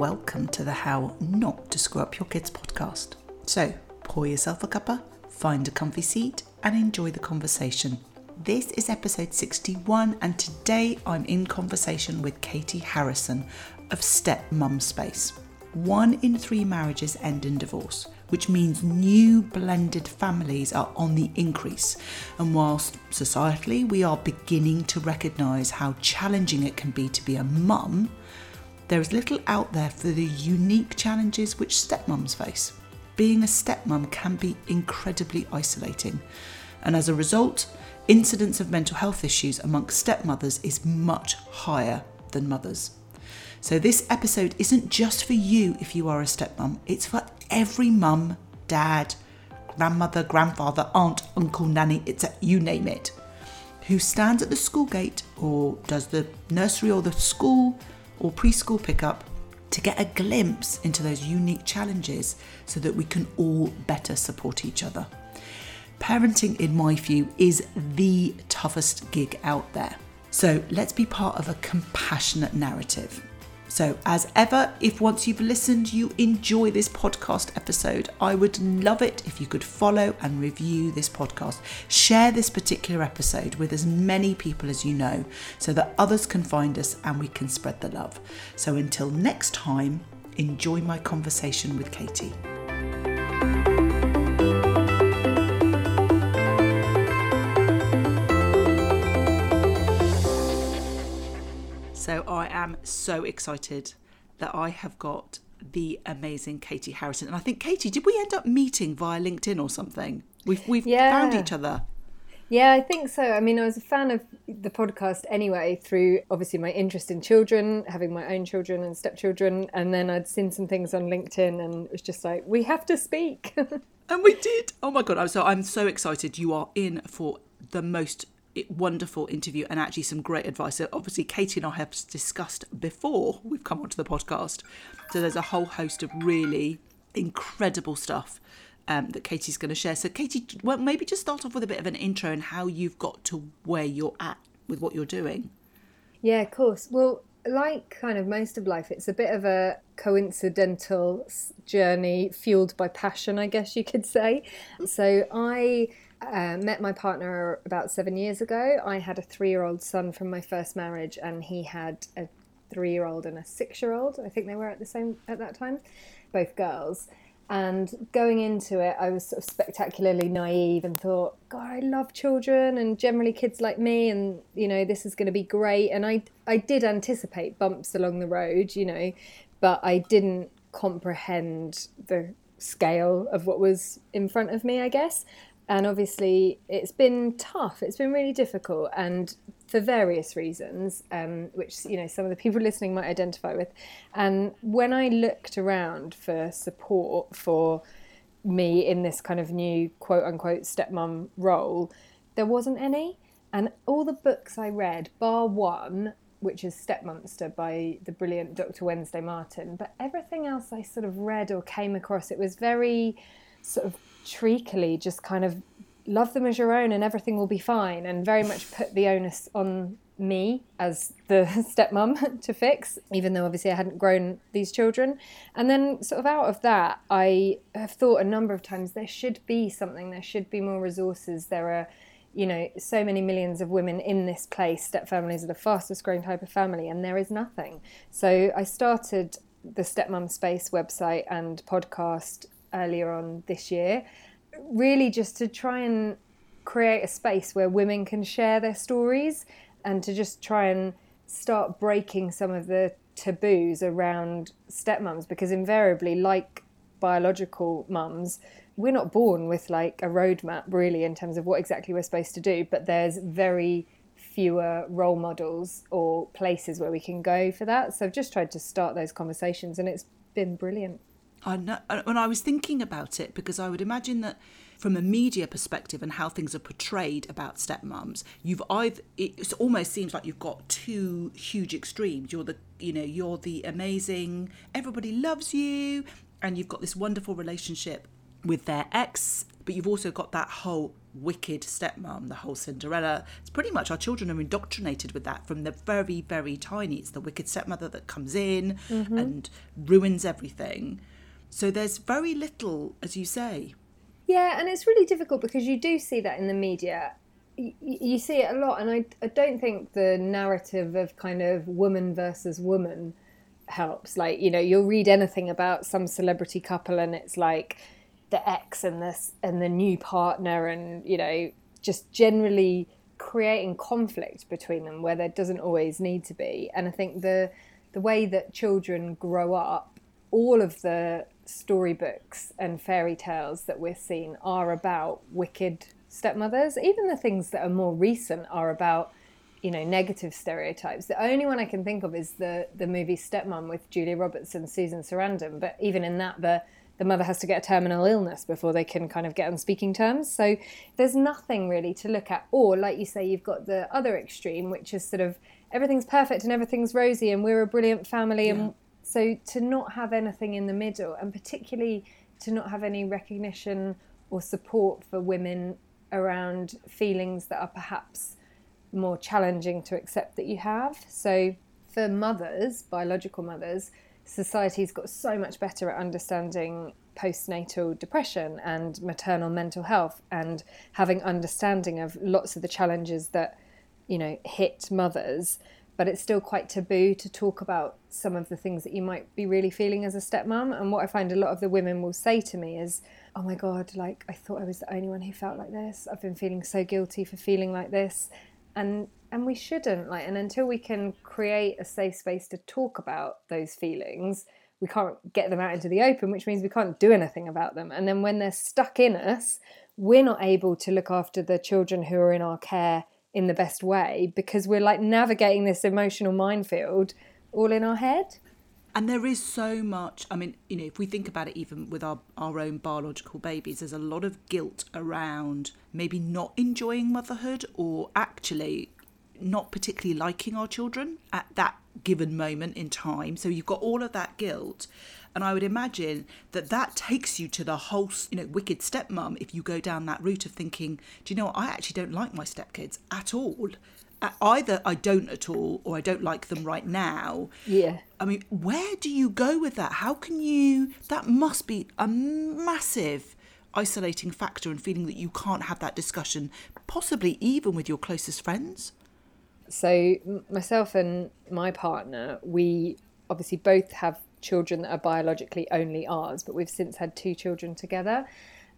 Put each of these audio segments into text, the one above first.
welcome to the How Not to Screw Up Your Kids podcast. So, pour yourself a cuppa, find a comfy seat, and enjoy the conversation. This is episode 61, and today I'm in conversation with Katie Harrison of Step Mum Space. One in three marriages end in divorce, which means new blended families are on the increase. And whilst societally we are beginning to recognise how challenging it can be to be a mum, there is little out there for the unique challenges which stepmoms face. Being a stepmom can be incredibly isolating, and as a result, incidence of mental health issues amongst stepmothers is much higher than mothers. So, this episode isn't just for you if you are a stepmom, it's for every mum, dad, grandmother, grandfather, aunt, uncle, nanny, it's a, you name it, who stands at the school gate or does the nursery or the school or preschool pickup to get a glimpse into those unique challenges so that we can all better support each other. Parenting, in my view, is the toughest gig out there. So let's be part of a compassionate narrative. So, as ever, if once you've listened you enjoy this podcast episode, I would love it if you could follow and review this podcast. Share this particular episode with as many people as you know so that others can find us and we can spread the love. So, until next time, enjoy my conversation with Katie. So I am so excited that I have got the amazing Katie Harrison. And I think Katie, did we end up meeting via LinkedIn or something? We've we've Yeah. found each other. Yeah, I think so. I mean, I was a fan of the podcast anyway, through obviously my interest in children, having my own children and stepchildren. And then I'd seen some things on LinkedIn and it was just like, we have to speak. And we did. Oh my god! I'm so I'm so excited. You are in for the most wonderful interview and actually some great advice. So obviously, Katie and I have discussed before we've come onto the podcast. So there's a whole host of really incredible stuff um, that Katie's going to share. So Katie, well, maybe just start off with a bit of an intro and how you've got to where you're at with what you're doing. yeah, of course. Well, like kind of most of life, it's a bit of a coincidental journey fueled by passion, I guess you could say. So I uh, met my partner about seven years ago. I had a three year old son from my first marriage, and he had a three year old and a six year old. I think they were at the same at that time, both girls. And going into it, I was sort of spectacularly naive and thought, God, I love children and generally kids like me, and you know this is going to be great. And I I did anticipate bumps along the road, you know, but I didn't comprehend the scale of what was in front of me, I guess. And obviously, it's been tough. It's been really difficult, and for various reasons, um, which you know some of the people listening might identify with. And when I looked around for support for me in this kind of new quote unquote stepmom role, there wasn't any. And all the books I read, bar one, which is Stepmonster by the brilliant Dr. Wednesday Martin, but everything else I sort of read or came across, it was very sort of treacly, just kind of love them as your own and everything will be fine, and very much put the onus on me as the stepmom to fix, even though obviously I hadn't grown these children. And then, sort of out of that, I have thought a number of times there should be something, there should be more resources. There are, you know, so many millions of women in this place. Step families are the fastest growing type of family, and there is nothing. So I started the Stepmom Space website and podcast earlier on this year, really just to try and create a space where women can share their stories and to just try and start breaking some of the taboos around stepmoms because invariably like biological mums we're not born with like a roadmap really in terms of what exactly we're supposed to do but there's very fewer role models or places where we can go for that. So i've just tried to start those conversations and it's been brilliant I know, when I was thinking about it, because I would imagine that from a media perspective and how things are portrayed about stepmoms, you've either it almost seems like you've got two huge extremes. You're the you know you're the amazing, everybody loves you, and you've got this wonderful relationship with their ex, but you've also got that whole wicked stepmom, the whole Cinderella. It's pretty much our children are indoctrinated with that from the very, very tiny. It's the wicked stepmother that comes in mm-hmm. and ruins everything. So there's very little, as you say. Yeah, and it's really difficult because you do see that in the media. You, see it a lot, and I, I don't think the narrative of kind of woman versus woman helps. Like, you know, you'll read anything about some celebrity couple, and it's like, the ex and this and the new partner and you know just generally creating conflict between them where there doesn't always need to be and i think the the way that children grow up all of the storybooks and fairy tales that we're seeing are about wicked stepmothers even the things that are more recent are about you know negative stereotypes the only one i can think of is the the movie stepmom with julia roberts and susan sarandon but even in that the the mother has to get a terminal illness before they can kind of get on speaking terms. So there's nothing really to look at. Or, like you say, you've got the other extreme, which is sort of everything's perfect and everything's rosy and we're a brilliant family. Yeah. And so to not have anything in the middle, and particularly to not have any recognition or support for women around feelings that are perhaps more challenging to accept that you have. So for mothers, biological mothers, society's got so much better at understanding postnatal depression and maternal mental health and having understanding of lots of the challenges that you know hit mothers but it's still quite taboo to talk about some of the things that you might be really feeling as a stepmom. And what i find a lot of the women will say to me is oh my god like i thought i was the only one who felt like this. I've been feeling so guilty for feeling like this. And and we shouldn't like and until we can create a safe space to talk about those feelings we can't get them out into the open which means we can't do anything about them. And then when they're stuck in us we're not able to look after the children who are in our care in the best way because we're like navigating this emotional minefield all in our head and there is so much i mean you know if we think about it even with our, our own biological babies there's a lot of guilt around maybe not enjoying motherhood or actually not particularly liking our children at that given moment in time. So you've got all of that guilt. And I would imagine that that takes you to the whole, you know, wicked stepmom if you go down that route of thinking, do you know what? I actually don't like my stepkids at all. Either I don't at all or I don't like them right now. Yeah. I mean, where do you go with that? How can you? That must be a massive isolating factor and feeling that you can't have that discussion, possibly even with your closest friends. So myself and my partner, we obviously both have children that are biologically only ours, but we've since had two children together,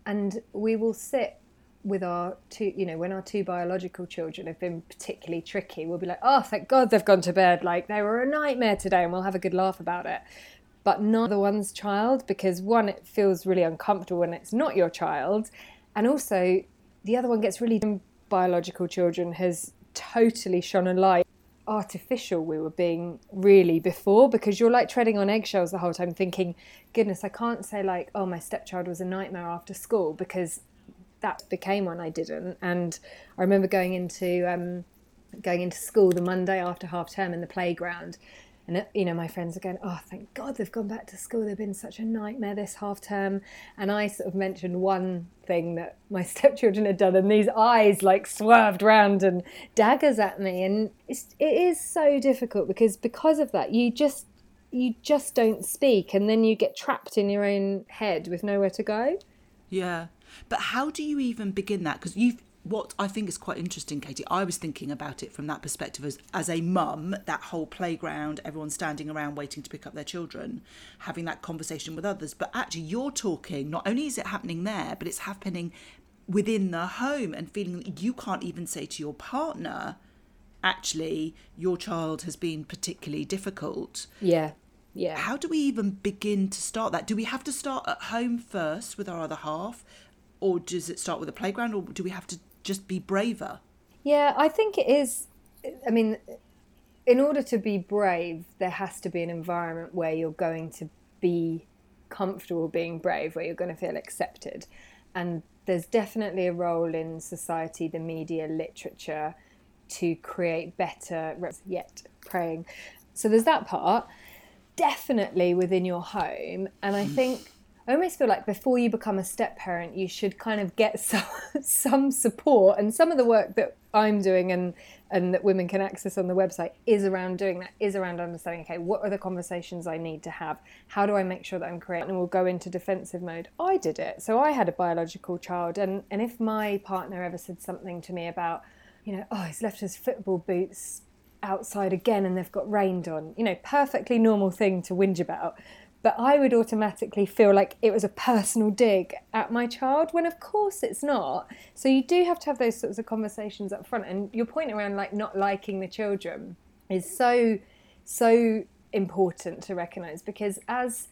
and we will sit with our two, you know, when our two biological children have been particularly tricky, we'll be like, oh, thank God they've gone to bed. Like they were a nightmare today, and we'll have a good laugh about it. But not the one's child, because one, it feels really uncomfortable when it's not your child. And also, the other one gets really biological children has totally shone a light artificial we were being really before because you're like treading on eggshells the whole time thinking goodness i can't say like oh my stepchild was a nightmare after school because that became one i didn't. And i remember going into um, going into school the monday after half term in the playground and uh, you know my friends are going oh thank god they've gone back to school. They've been such a nightmare this half term. And i sort of mentioned one thing that my stepchildren had done and these eyes like swerved round and daggers at me. And it's, it is so difficult because because of that you just you just don't speak and then you get trapped in your own head with nowhere to go. Yeah. But how do you even begin that? Because you've what I think is quite interesting, Katie, I was thinking about it from that perspective as, as a mum, that whole playground, everyone standing around waiting to pick up their children, having that conversation with others. But actually, you're talking, not only is it happening there, but it's happening within the home and feeling that you can't even say to your partner, actually, your child has been particularly difficult. Yeah. Yeah. How do we even begin to start that? Do we have to start at home first with our other half? Or does it start with a playground? Or do we have to just be braver? Yeah, I think it is. I mean, in order to be brave, there has to be an environment where you're going to be comfortable being brave, where you're going to feel accepted. And there's definitely a role in society, the media, literature, to create better, yet praying. So there's that part. Definitely within your home. And I mm. think I almost feel like before you become a step parent, you should kind of get some, some support. And some of the work that I'm doing and, and that women can access on the website is around doing that, is around understanding, okay, what are the conversations I need to have? How do I make sure that I'm creating? And we'll go into defensive mode. I did it. So I had a biological child. And, and if my partner ever said something to me about, you know, oh, he's left his football boots outside again and they've got rained on, you know, perfectly normal thing to whinge about but I would automatically feel like it was a personal dig at my child when of course it's not. So you do have to have those sorts of conversations up front. And your point around like not liking the children is so, so important to recognize because as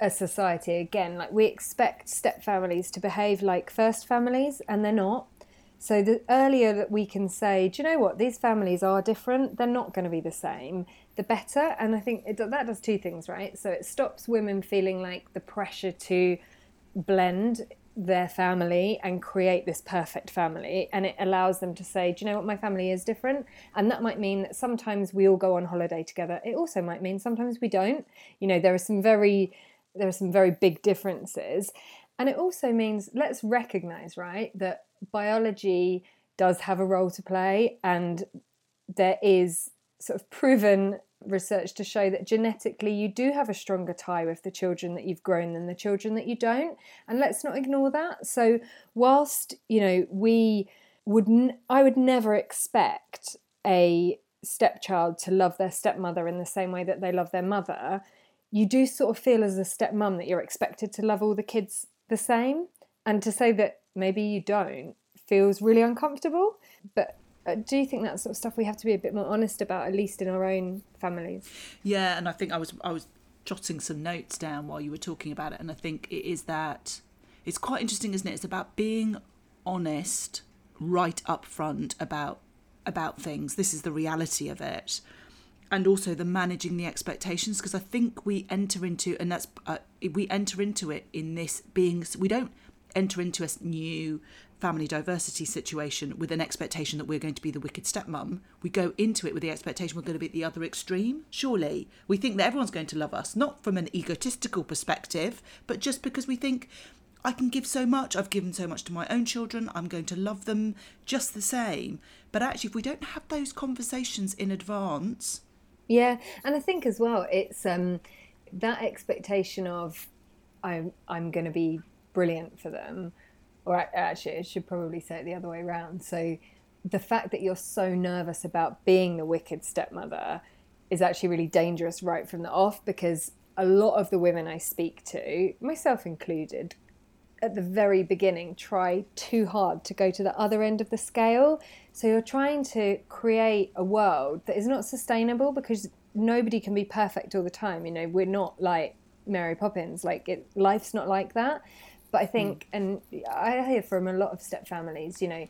a society, again, like we expect step families to behave like first families and they're not. So the earlier that we can say, do you know what, these families are different, they're not going to be the same, the better. And I think it, that does two things, right? So it stops women feeling like the pressure to blend their family and create this perfect family. And it allows them to say, do you know what, my family is different. And that might mean that sometimes we all go on holiday together. It also might mean sometimes we don't. You know, there are some very there are some very big differences. And it also means let's recognize, right, that biology does have a role to play, and there is sort of proven research to show that genetically you do have a stronger tie with the children that you've grown than the children that you don't. And let's not ignore that. So whilst you know we would n- i would never expect a stepchild to love their stepmother in the same way that they love their mother you do sort of feel as a stepmom that you're expected to love all the kids the same. And to say that maybe you don't feels really uncomfortable. But uh, do you think that sort of stuff we have to be a bit more honest about, at least in our own families? Yeah, and I think I was I was jotting some notes down while you were talking about it, and I think it is that it's quite interesting, isn't it? It's about being honest right up front about about things. This is the reality of it. And also the managing the expectations, because I think we enter into, and that's uh, we enter into it in this being. We don't enter into a new family diversity situation with an expectation that we're going to be the wicked stepmom. We go into it with the expectation we're going to be at the other extreme. Surely we think that everyone's going to love us, not from an egotistical perspective, but just because we think I can give so much. I've given so much to my own children. I'm going to love them just the same. But actually, if we don't have those conversations in advance. Yeah. And I think as well, it's um, that expectation of I'm, I'm going to be brilliant for them or actually, I should probably say it the other way around. So, the fact that you're so nervous about being the wicked stepmother is actually really dangerous right from the off because a lot of the women I speak to, myself included, at the very beginning try too hard to go to the other end of the scale. So you're trying to create a world that is not sustainable because nobody can be perfect all the time. You know, we're not like Mary Poppins. Like it, life's not like that. But I think, mm. and I hear from a lot of step families, you know,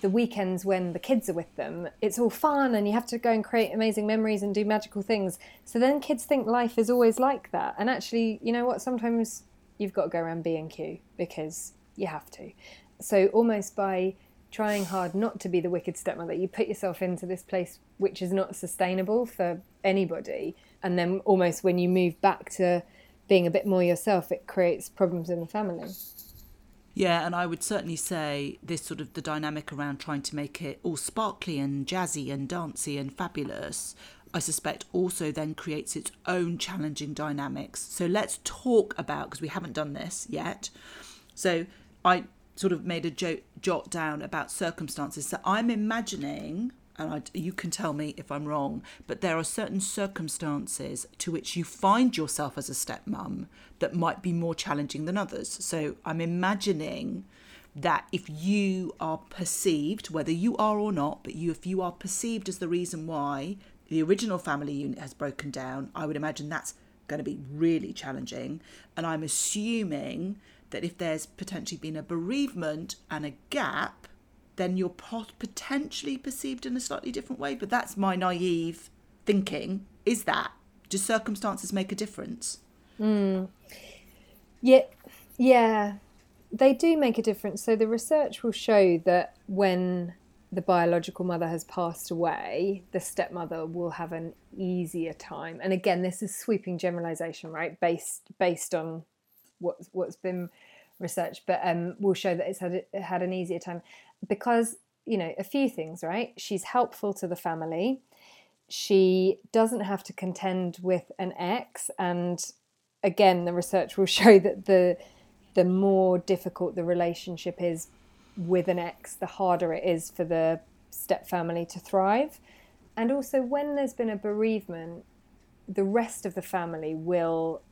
the weekends when the kids are with them, it's all fun and you have to go and create amazing memories and do magical things. So then kids think life is always like that. And actually, you know what? Sometimes you've got to go around B and Q because you have to. So almost by trying hard not to be the wicked stepmother, you put yourself into this place which is not sustainable for anybody. And then almost when you move back to being a bit more yourself, it creates problems in the family. Yeah, and I would certainly say this sort of the dynamic around trying to make it all sparkly and jazzy and dancey and fabulous, I suspect also then creates its own challenging dynamics. So let's talk about, because we haven't done this yet. So I sort of made a jo- jot down about circumstances. So I'm imagining and I, you can tell me if I'm wrong, but there are certain circumstances to which you find yourself as a stepmom that might be more challenging than others. So I'm imagining that if you are perceived, whether you are or not, but you if you are perceived as the reason why the original family unit has broken down, I would imagine that's going to be really challenging. And I'm assuming that if there's potentially been a bereavement and a gap, then you're potentially perceived in a slightly different way. But that's my naive thinking. Is that? Do circumstances make a difference? Mm. Yeah, yeah, they do make a difference. So the research will show that when the biological mother has passed away, the stepmother will have an easier time. And again, this is sweeping generalization, right? Based based on what's what's been researched, but um, will show that it's had it had an easier time because you know a few things, right? She's helpful to the family. She doesn't have to contend with an ex, and again, the research will show that the the more difficult the relationship is with an ex, the harder it is for the step family to thrive. And also, when there's been a bereavement, the rest of the family will,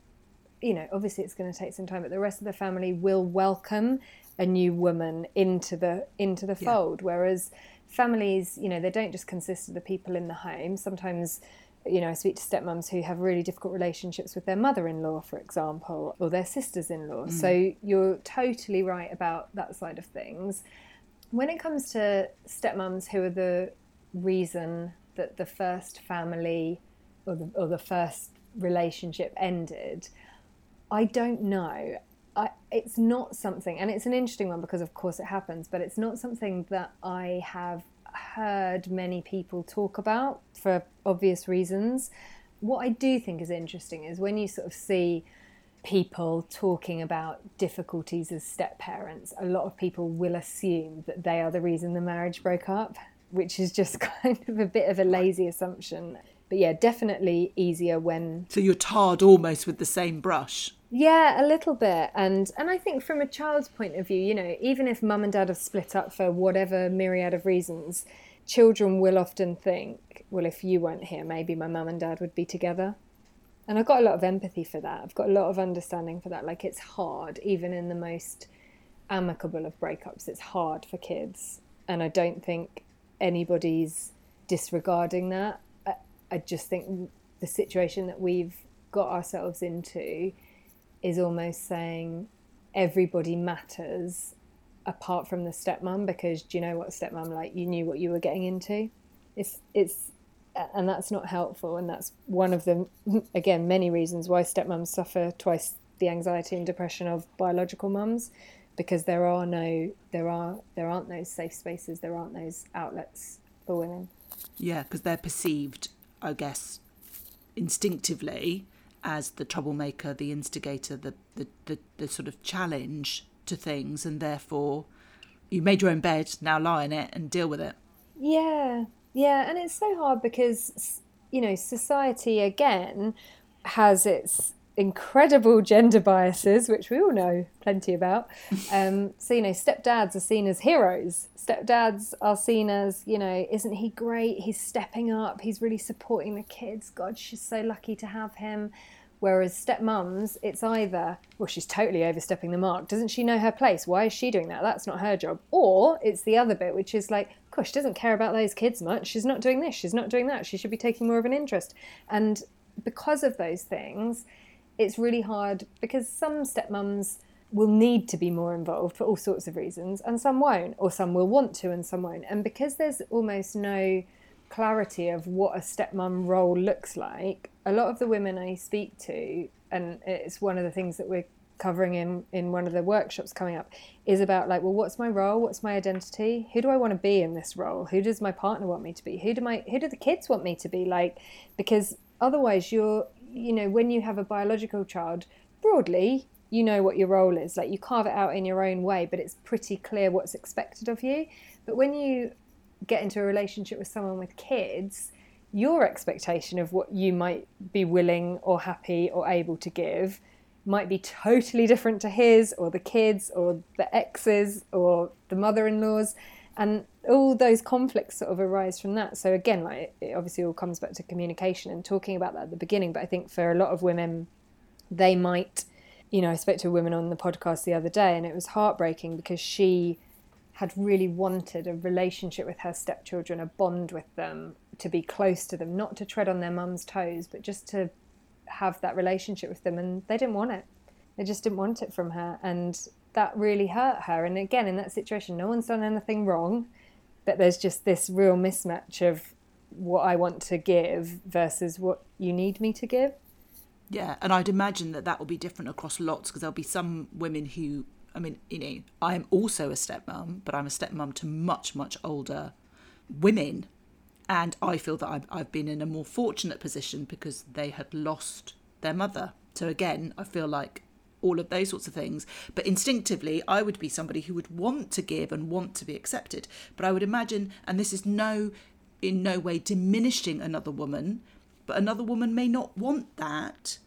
you know, obviously it's going to take some time, but the rest of the family will welcome a new woman into the into the fold. Whereas families, you know, they don't just consist of the people in the home. Sometimes you know, I speak to stepmoms who have really difficult relationships with their mother in law, for example, or their sisters in law. Mm. So you're totally right about that side of things. When it comes to stepmoms who are the reason that the first family or the, or the first relationship ended, I don't know. I, it's not something, and it's an interesting one because, of course, it happens, but it's not something that I have heard many people talk about for obvious reasons. What I do think is interesting is when you sort of see people talking about difficulties as step parents, a lot of people will assume that they are the reason the marriage broke up, which is just kind of a bit of a lazy assumption. But yeah, definitely easier when. So you're tarred almost with the same brush. Yeah, a little bit. And and I think from a child's point of view, you know, even if mum and dad have split up for whatever myriad of reasons, children will often think, well, if you weren't here, maybe my mum and dad would be together. And I've got a lot of empathy for that. I've got a lot of understanding for that. Like it's hard, even in the most amicable of breakups, it's hard for kids. And I don't think anybody's disregarding that. I, I just think the situation that we've got ourselves into is almost saying everybody matters apart from the stepmom because do you know what stepmom like you knew what you were getting into? It's it's and that's not helpful and that's one of the again many reasons why stepmoms suffer twice the anxiety and depression of biological mums because there are no there are there aren't those safe spaces there aren't those outlets for women. Yeah because they're perceived i guess instinctively as the troublemaker, the instigator, the, the, the, the sort of challenge to things, and therefore you made your own bed, now lie in it and deal with it. Yeah, yeah, and it's so hard because, you know, society again has its incredible gender biases, which we all know plenty about. Um, so, you know, stepdads are seen as heroes. Stepdads are seen as, you know, isn't he great? He's stepping up. He's really supporting the kids. God, she's so lucky to have him. Whereas stepmums, it's either, well, she's totally overstepping the mark. Doesn't she know her place? Why is she doing that? That's not her job. Or it's the other bit, which is like, gosh, she doesn't care about those kids much. She's not doing this. She's not doing that. She should be taking more of an interest. And because of those things, it's really hard because some stepmums will need to be more involved for all sorts of reasons, and some won't, or some will want to, and some won't. And because there's almost no clarity of what a stepmom role looks like, a lot of the women I speak to, and it's one of the things that we're covering in in one of the workshops coming up is about like well what's my role? What's my identity? Who do i want to be in this role? Who does my partner want me to be? Who do my who do the kids want me to be like? Because otherwise you're you know when you have a biological child broadly you know what your role is. Like you carve it out in your own way but it's pretty clear what's expected of you. But when you get into a relationship with someone with kids, your expectation of what you might be willing or happy or able to give might be totally different to his or the kids or the exes or the mother-in-laws. And all those conflicts sort of arise from that so again like it obviously all comes back to communication and talking about that at the beginning but i think for a lot of women they might you know i spoke to a woman on the podcast the other day and it was heartbreaking because she had really wanted a relationship with her stepchildren, a bond with them, to be close to them, not to tread on their mum's toes, but just to have that relationship with them. And they didn't want it. They just didn't want it from her. And that really hurt her. And again, in that situation, no one's done anything wrong, but there's just this real mismatch of what I want to give versus what you need me to give. Yeah, and I'd imagine that that will be different across lots because there'll be some women who I mean, you know, I'm also a stepmom, but I'm a stepmom to much, much older women. And I feel that I've, I've been in a more fortunate position because they had lost their mother. So again, I feel like all of those sorts of things. But instinctively, I would be somebody who would want to give and want to be accepted. But I would imagine, and this is no, in no way diminishing another woman, but another woman may not want that.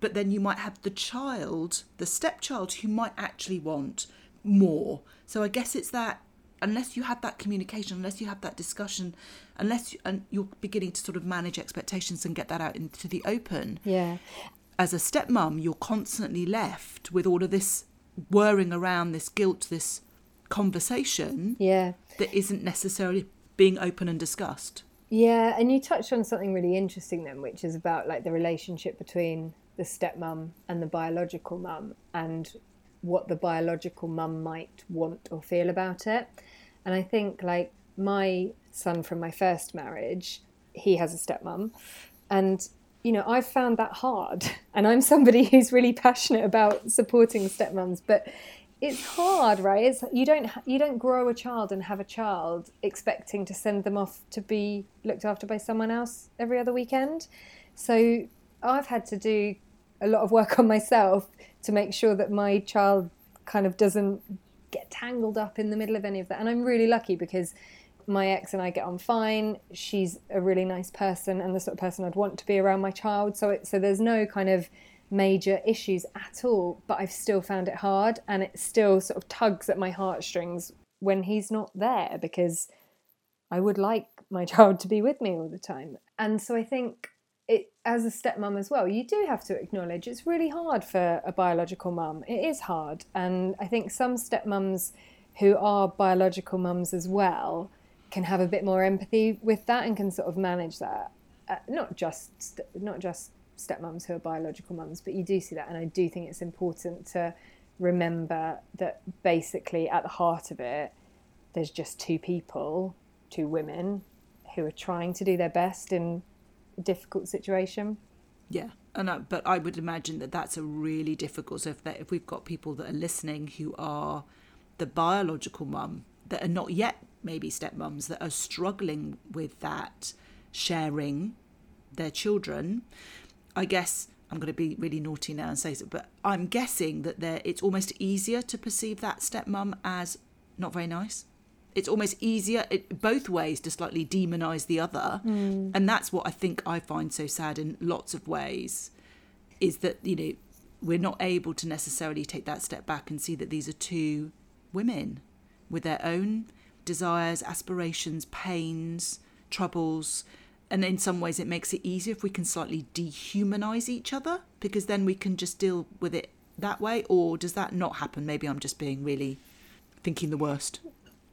But then you might have the child, the stepchild, who might actually want more. So I guess it's that unless you have that communication, unless you have that discussion, unless you, and you're beginning to sort of manage expectations and get that out into the open. Yeah. As a stepmom, you're constantly left with all of this whirring around, this guilt, this conversation. Yeah. That isn't necessarily being open and discussed. Yeah, and you touched on something really interesting then, which is about like the relationship between the stepmom and the biological mum and what the biological mum might want or feel about it. And I think like my son from my first marriage, he has a stepmom. And, you know, I've found that hard. And I'm somebody who's really passionate about supporting stepmoms, but it's hard, right? It's, you don't you don't grow a child and have a child expecting to send them off to be looked after by someone else every other weekend. So I've had to do a lot of work on myself to make sure that my child kind of doesn't get tangled up in the middle of any of that. And I'm really lucky because my ex and I get on fine. She's a really nice person and the sort of person I'd want to be around my child. So it, so there's no kind of major issues at all, but I've still found it hard and it still sort of tugs at my heartstrings when he's not there because I would like my child to be with me all the time. And so I think it as a stepmom as well, you do have to acknowledge it's really hard for a biological mum. It is hard. And I think some stepmoms who are biological mums as well can have a bit more empathy with that and can sort of manage that. Uh, not just not just stepmoms who are biological mums, but you do see that, and I do think it's important to remember that basically at the heart of it, there's just two people, two women, who are trying to do their best in a difficult situation. Yeah, and I, but I would imagine that that's a really difficult. So if that, if we've got people that are listening who are the biological mum that are not yet maybe stepmoms that are struggling with that sharing their children, I guess I'm going to be really naughty now and say so, but I'm guessing that there it's almost easier to perceive that stepmom as not very nice. It's almost easier it, both ways to slightly demonize the other, mm. and that's what I think I find so sad in lots of ways, is that you know we're not able to necessarily take that step back and see that these are two women with their own desires, aspirations, pains, troubles, and in some ways it makes it easier if we can slightly dehumanize each other because then we can just deal with it that way or does that not happen? Maybe i'm just being really thinking the worst.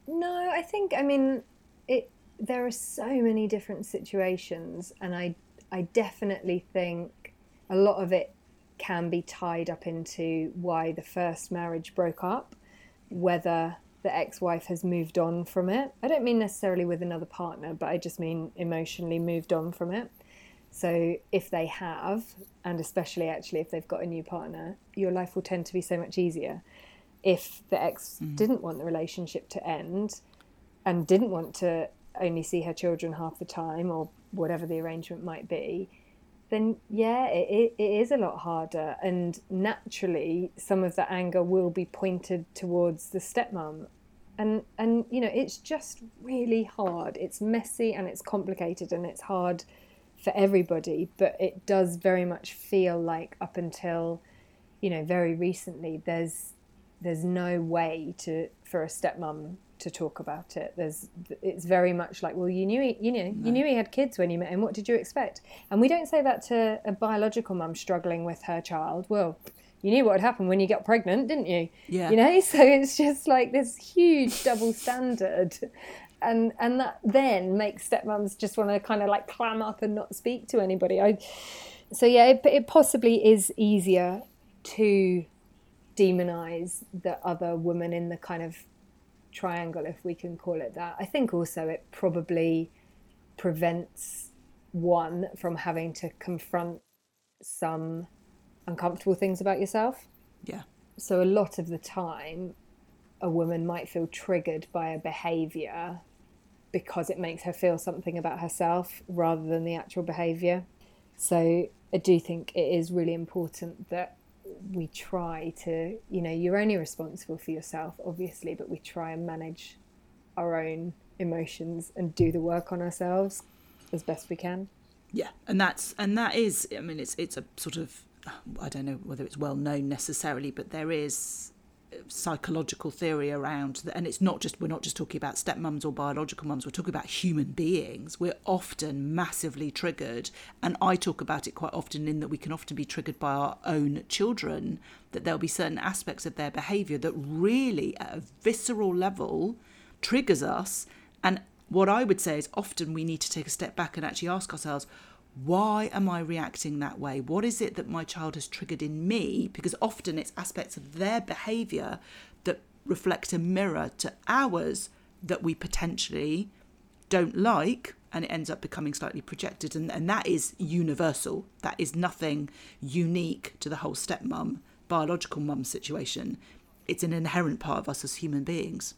No i think i mean it there are so many different situations and i i definitely think a lot of it can be tied up into why the first marriage broke up whether the ex wife has moved on from it. I don't mean necessarily with another partner, but I just mean emotionally moved on from it. So if they have, and especially actually if they've got a new partner, your life will tend to be so much easier. If the ex mm. didn't want the relationship to end and didn't want to only see her children half the time or whatever the arrangement might be, then yeah, it, it is a lot harder. And naturally, some of the anger will be pointed towards the stepmom. And, and you know, it's just really hard. It's messy and it's complicated and it's hard for everybody, but it does very much feel like up until, you know, very recently, there's there's no way to for a stepmom to talk about it. There's it's very much like, well, you knew he, you know, no. you knew he had kids when you met him. What did you expect? And we don't say that to a biological mum struggling with her child. Well, you knew what would happen when you got pregnant, didn't you? Yeah. You know, so it's just like this huge double standard. And and that then makes stepmoms just want to kind of like clam up and not speak to anybody. I so yeah, it, it possibly is easier to demonize the other woman in the kind of triangle, if we can call it that. I think also it probably prevents one from having to confront some uncomfortable things about yourself. Yeah. So a lot of the time, a woman might feel triggered by a behavior because it makes her feel something about herself rather than the actual behavior. So I do think it is really important that we try to, you know, you're only responsible for yourself, obviously, but we try and manage our own emotions and do the work on ourselves as best we can. Yeah, and that's and that is. I mean, it's it's a sort of I don't know whether it's well known necessarily, but there is psychological theory around and it's not just we're not just talking about stepmoms or biological mums we're talking about human beings. We're often massively triggered and i talk about it quite often in that we can often be triggered by our own children that there'll be certain aspects of their behavior that really at a visceral level triggers us. And what i would say is often we need to take a step back and actually ask ourselves why am I reacting that way? What is it that my child has triggered in me? Because often it's aspects of their behavior that reflect a mirror to ours that we potentially don't like and it ends up becoming slightly projected and, and that is universal that is nothing unique to the whole stepmom biological mum situation it's an inherent part of us as human beings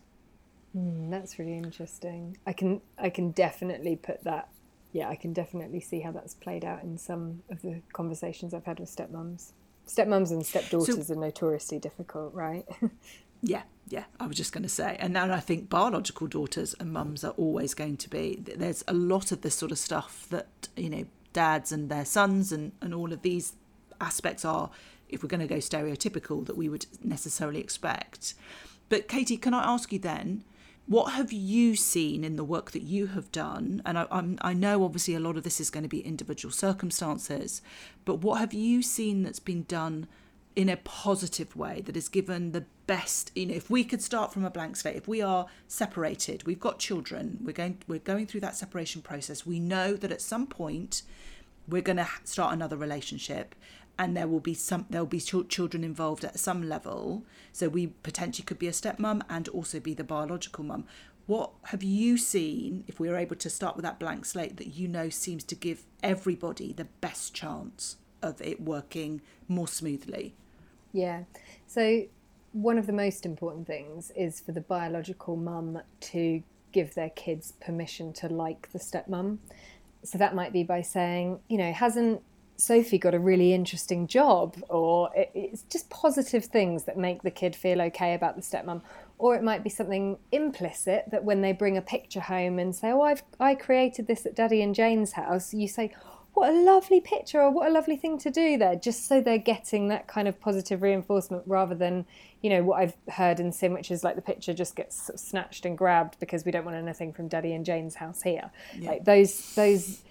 mm, that's really interesting i can i can definitely put that yeah, I can definitely see how that's played out in some of the conversations I've had with stepmoms. Stepmoms and stepdaughters so, are notoriously difficult, right? yeah, yeah, I was just going to say. And now I think biological daughters and mums are always going to be. There's a lot of this sort of stuff that, you know, dads and their sons and, and all of these aspects are, if we're going to go stereotypical, that we would necessarily expect. But Katie, can I ask you then? What have you seen in the work that you have done? And I, I'm, I know obviously a lot of this is going to be individual circumstances, but what have you seen that's been done in a positive way that has given the best? You know, if we could start from a blank slate, if we are separated, we've got children, we're going, we're going through that separation process. We know that at some point we're going to start another relationship and there will be some there will be ch- children involved at some level. So we potentially could be a stepmom and also be the biological mum. What have you seen if we are able to start with that blank slate that you know seems to give everybody the best chance of it working more smoothly? Yeah. So one of the most important things is for the biological mum to give their kids permission to like the stepmom so that might be by saying you know hasn't Sophie got a really interesting job, or it, it's just positive things that make the kid feel okay about the stepmom. Or it might be something implicit that when they bring a picture home and say, "Oh, I've I created this at Daddy and Jane's house," you say, "What a lovely picture!" or "What a lovely thing to do there," just so they're getting that kind of positive reinforcement rather than, you know, what I've heard and seen, which is like the picture just gets sort of snatched and grabbed because we don't want anything from Daddy and Jane's house here. Yeah. Like those those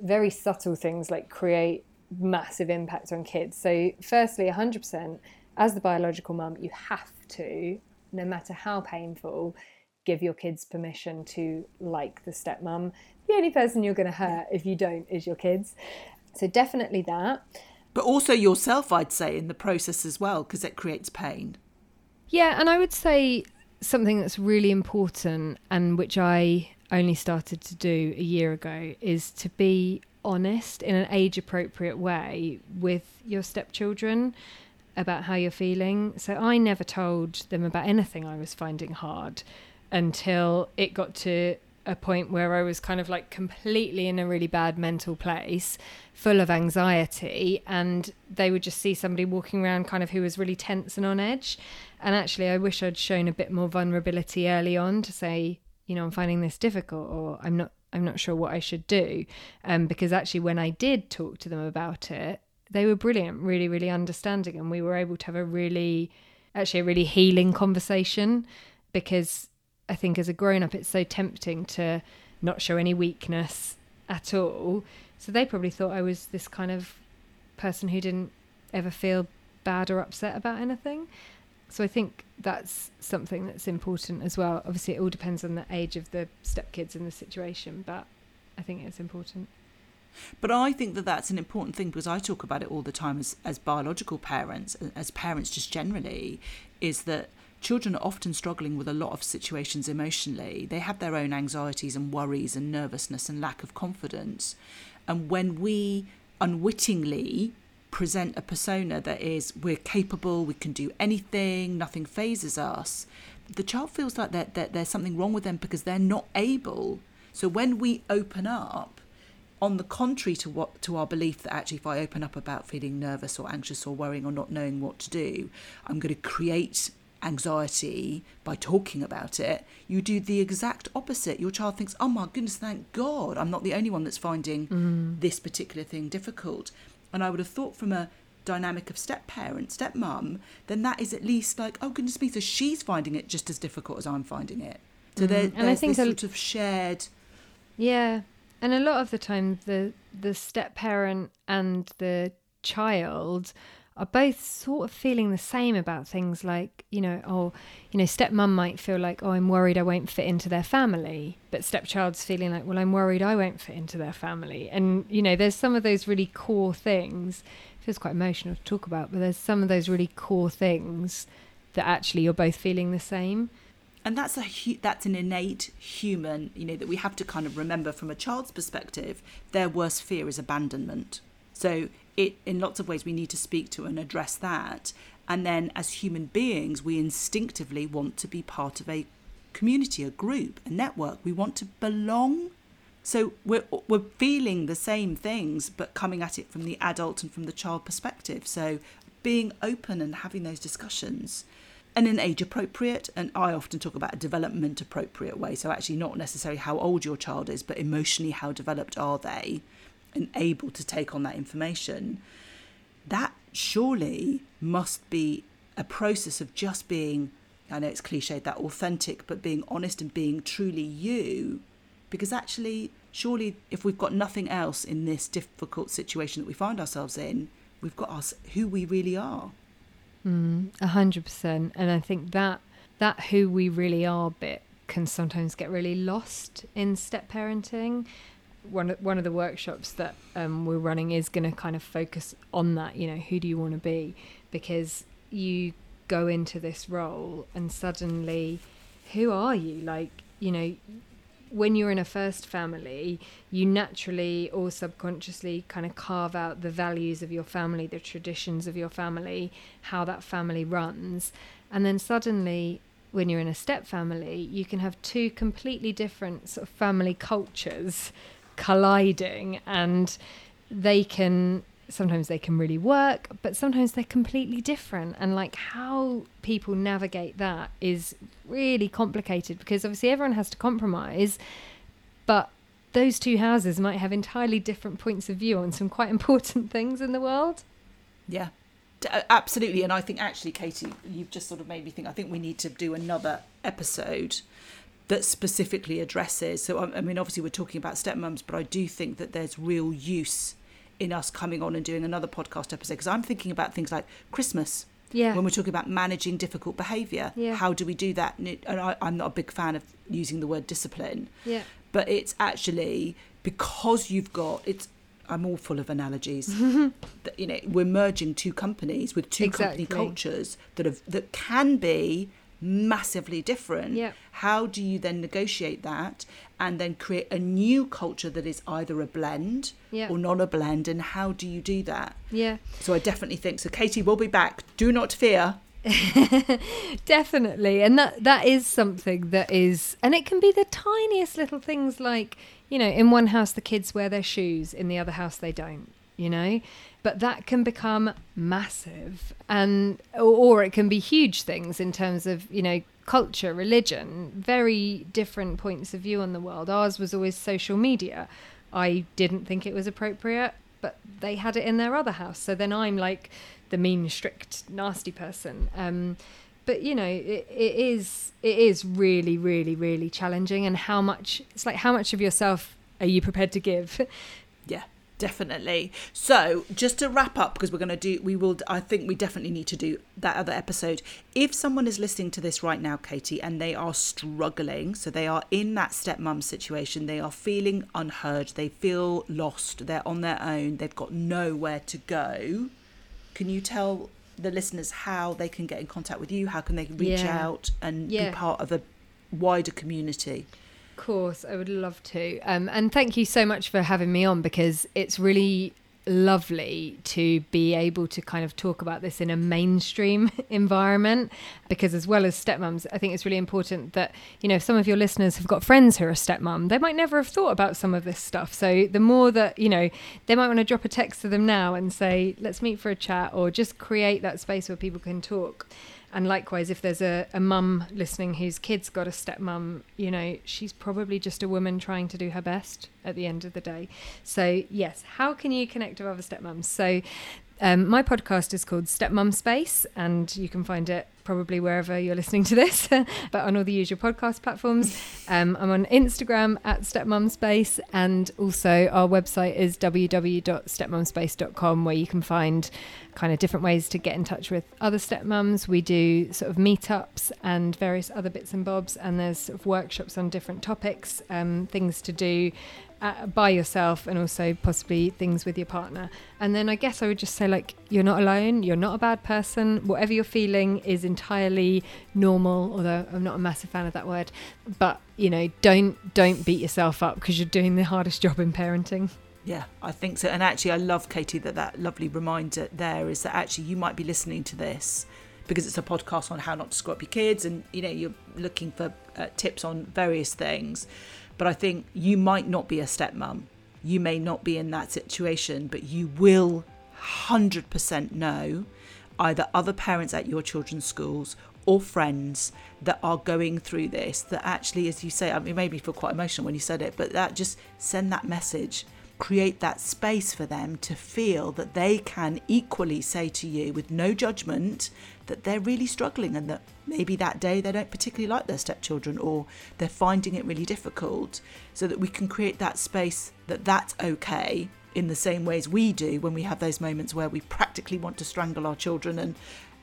very subtle things like create massive impact on kids. So, firstly, 100%, as the biological mum, you have to, no matter how painful, give your kids permission to like the stepmom. The only person you're going to hurt if you don't is your kids. So, definitely that. But also yourself, I'd say, in the process as well, because it creates pain. Yeah, and I would say something that's really important and which I only started to do a year ago is to be honest in an age appropriate way with your stepchildren about how you're feeling. So I never told them about anything I was finding hard until it got to a point where I was kind of like completely in a really bad mental place, full of anxiety, and they would just see somebody walking around kind of who was really tense and on edge. And actually, I wish I'd shown a bit more vulnerability early on to say, you know, I'm finding this difficult, or I'm not I'm not sure what I should do. Um, because actually, when I did talk to them about it, they were brilliant, really, really understanding, and we were able to have a really, actually, a really healing conversation. Because I think as a grown up, it's so tempting to not show any weakness at all. So they probably thought I was this kind of person who didn't ever feel bad or upset about anything. So I think that's something that's important as well. Obviously, it all depends on the age of the stepkids and the situation, but I think it's important. But I think that that's an important thing because I talk about it all the time as, as biological parents, as parents just generally, is that children are often struggling with a lot of situations emotionally. They have their own anxieties and worries and nervousness and lack of confidence. And when we unwittingly present a persona that is we're capable, we can do anything, nothing phases us, the child feels like that, that there's something wrong with them because they're not able. So when we open up, on the contrary to what to our belief that actually if I open up about feeling nervous or anxious or worrying or not knowing what to do, I'm going to create anxiety by talking about it, you do the exact opposite. Your child thinks, "Oh my goodness, thank God, I'm not the only one that's finding Mm. this particular thing difficult." And I would have thought from a dynamic of step parent, step mum, then that is at least like, oh goodness me, so she's finding it just as difficult as I'm finding it. So there, Mm. And I there's think this a- sort of shared Yeah, and a lot of the time, the the step parent and the child are both sort of feeling the same about things like you know oh you know stepmom might feel like oh i'm worried i won't fit into their family but stepchild's feeling like well i'm worried i won't fit into their family. And you know there's some of those really core things it feels quite emotional to talk about but there's some of those really core things that actually you're both feeling the same. And that's a hu- that's an innate human you know that we have to kind of remember from a child's perspective their worst fear is abandonment. So it in lots of ways we need to speak to and address that. And then as human beings we instinctively want to be part of a community a group a network. We want to belong. So we're we're feeling the same things but coming at it from the adult and from the child perspective. So being open and having those discussions. And in an age appropriate and i often talk about a development appropriate way so actually not necessarily how old your child is but emotionally how developed are they and able to take on that information that surely must be a process of just being i know it's cliched that authentic but being honest and being truly you because actually surely if we've got nothing else in this difficult situation that we find ourselves in we've got us who we really are Mm, A hundred percent. And I think that that who we really are bit can sometimes get really lost in step parenting. One of, one of the workshops that um, we're running is going to kind of focus on that. You know, who do you want to be? Because you go into this role and suddenly, who are you? Like, you know, when you're in a first family, you naturally or subconsciously kind of carve out the values of your family, the traditions of your family, how that family runs. And then suddenly, when you're in a step family, you can have two completely different sort of family cultures colliding and they can sometimes they can really work but sometimes they're completely different and like how people navigate that is really complicated because obviously everyone has to compromise but those two houses might have entirely different points of view on some quite important things in the world Yeah, uh, absolutely. And I think actually, Katie, you've just sort of made me think. I think we need to do another episode that specifically addresses. So, I I mean, obviously, we're talking about stepmoms, but I do think that there's real use in us coming on and doing another podcast episode because I'm thinking about things like Christmas. yeah When we're talking about managing difficult behaviour, Yeah. how do we do that? And, it, and I, I'm not a big fan of using the word discipline yeah but it's actually because you've got it's i'm all full of analogies that, you know we're merging two companies with two Exactly. company cultures that have that can be massively different. Yeah. how do you then negotiate that and then create a new culture that is either a blend Yeah. or not a blend and how do you do that? Yeah. So i definitely think so katie will be back. Do not fear. Definitely. And that that is something that is and it can be the tiniest little things like you know in one house the kids wear their shoes in the other house they don't you know but that can become massive and or, it can be huge things in terms of you know culture religion very different points of view on the world. Ours was always social media. I didn't think it was appropriate but they had it in their other house. So then i'm like the mean strict nasty person. Um but you know it, it is it is really really really challenging. And how much it's like how much of yourself are you prepared to give definitely. So, just to wrap up, because we're going to do, we will, I think we definitely need to do that other episode. If someone is listening to this right now, Katie, and they are struggling, so they are in that stepmom situation, they are feeling unheard, they feel lost, they're on their own, they've got nowhere to go. Can you tell the listeners how they can get in contact with you? How can they reach Yeah. out and Yeah. be part of a wider community? Course, I would love to. Um, and thank you so much for having me on because it's really lovely to be able to kind of talk about this in a mainstream environment because as well as stepmoms i think it's really important that you know if some of your listeners have got friends who are a stepmom. They might never have thought about some of this stuff. So the more that you know they might want to drop a text to them now and say let's meet for a chat or just create that space where people can talk and likewise, if there's a, a mum listening whose kid's got a stepmom, you know, she's probably just a woman trying to do her best at the end of the day. So, yes, how can you connect with other stepmoms? So, um, my podcast is called Stepmom Space, and you can find it probably wherever you're listening to this, but on all the usual podcast platforms. Um, I'm on Instagram at stepmomspace, and also our website is www.stepmomspace.com, where you can find kind of different ways to get in touch with other stepmoms. We do sort of meetups and various other bits and bobs, and there's sort of workshops on different topics, um, things to do uh, by yourself and also possibly things with your partner. And then I guess I would just say, like, you're not alone, you're not a bad person. Whatever you're feeling is entirely normal, although I'm not a massive fan of that word. But, you know, don't don't beat yourself up because you're doing the hardest job in parenting. Yeah, I think so. And actually, I love, Katie, that that lovely reminder there is that actually you might be listening to this because it's a podcast on how not to screw up your kids and, you know, you're looking for uh, tips on various things but I think you might not be a stepmom. You may not be in that situation, but you will 100% know either other parents at your children's schools or friends that are going through this that actually as you say I mean it made me feel quite emotional when you said it but that just send that message create that space for them to feel that they can equally say to you with no judgment that they're really struggling and that maybe that day they don't particularly like their stepchildren or they're finding it really difficult so that we can create that space that that's okay in the same ways we do when we have those moments where we practically want to strangle our children and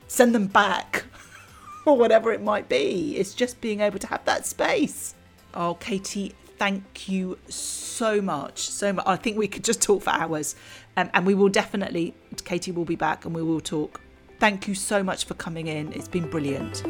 send them back or whatever it might be. It's just being able to have that space. Oh katie thank you so much. So much. I think we could just talk for hours. Um, and we will definitely, Katie will be back and we will talk. Thank you so much for coming in. It's been brilliant.